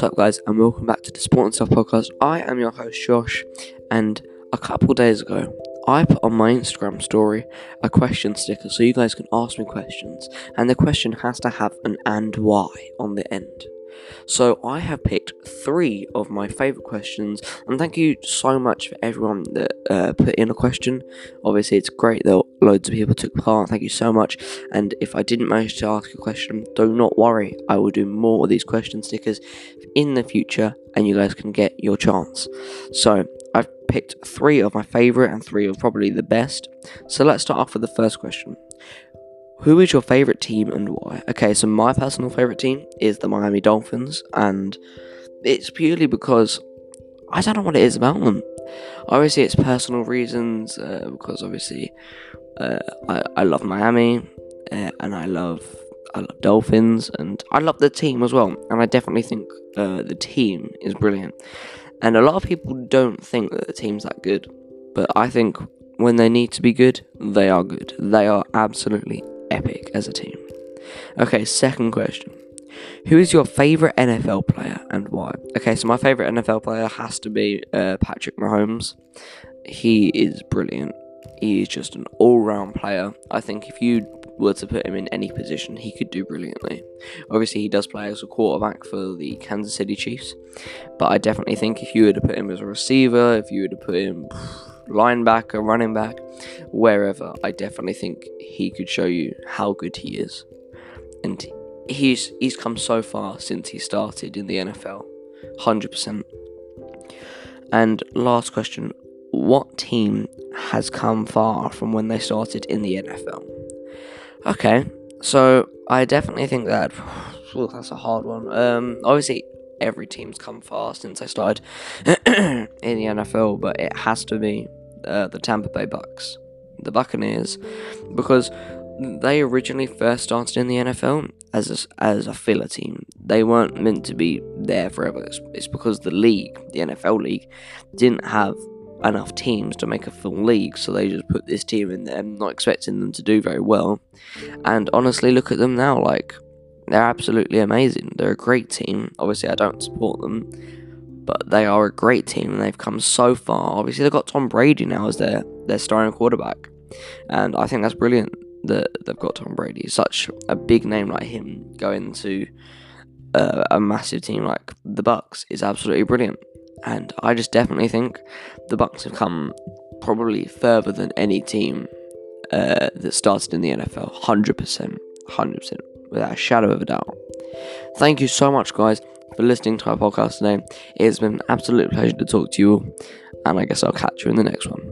What's up, guys, and welcome back to the Sport and Stuff podcast. I am your host, Josh, and a couple days ago, I put on my Instagram story a question sticker so you guys can ask me questions, and the question has to have an and why on the end. So I have picked three of my favourite questions, and thank you so much for everyone that uh, put in a question. Obviously, it's great that loads of people took part. Thank you so much. And if I didn't manage to ask a question, do not worry. I will do more of these question stickers in the future, and you guys can get your chance. So I've picked three of my favourite and three of probably the best. So let's start off with the first question. Who is your favourite team and why? Okay, so my personal favourite team is the Miami Dolphins, and it's purely because I don't know what it is about them. Obviously, it's personal reasons, uh, because obviously uh, I, I love Miami, uh, and I love I love Dolphins, and I love the team as well. And I definitely think uh, the team is brilliant. And a lot of people don't think that the team's that good, but I think when they need to be good, they are good. They are absolutely epic as a team. Okay, second question. Who is your favourite NFL player and why? Okay, so my favourite NFL player has to be uh, Patrick Mahomes. He is brilliant. He is just an all round player. I think if you were to put him in any position, he could do brilliantly. Obviously, he does play as a quarterback for the Kansas City Chiefs, but I definitely think if you were to put him as a receiver, if you were to put him linebacker, running back, wherever, I definitely think he could show you how good he is. And he's he's come so far since he started in the NFL. 100%. And last question, what team has come far from when they started in the NFL? Okay, so I definitely think that well, that's a hard one. Um, obviously, every team's come far since I started in the NFL, but it has to be uh, the Tampa Bay Bucks, the Buccaneers, because they originally first started in the NFL as a, as a filler team. They weren't meant to be there forever. It's, it's because the league, the NFL league, didn't have enough teams to make a full league, so they just put this team in there, not expecting them to do very well. And honestly, look at them now. Like they're absolutely amazing. They're a great team. Obviously, I don't support them, but they are a great team and they've come so far. Obviously, they've got Tom Brady now as their their starting quarterback, and I think that's brilliant that they've got Tom Brady. Such a big name like him going to uh, a massive team like the Bucks is absolutely brilliant, and I just definitely think the Bucks have come probably further than any team uh, that started in the NFL. Hundred percent, hundred percent, without a shadow of a doubt. Thank you so much, guys for listening to our podcast today. It's been an absolute pleasure to talk to you all, and I guess I'll catch you in the next one.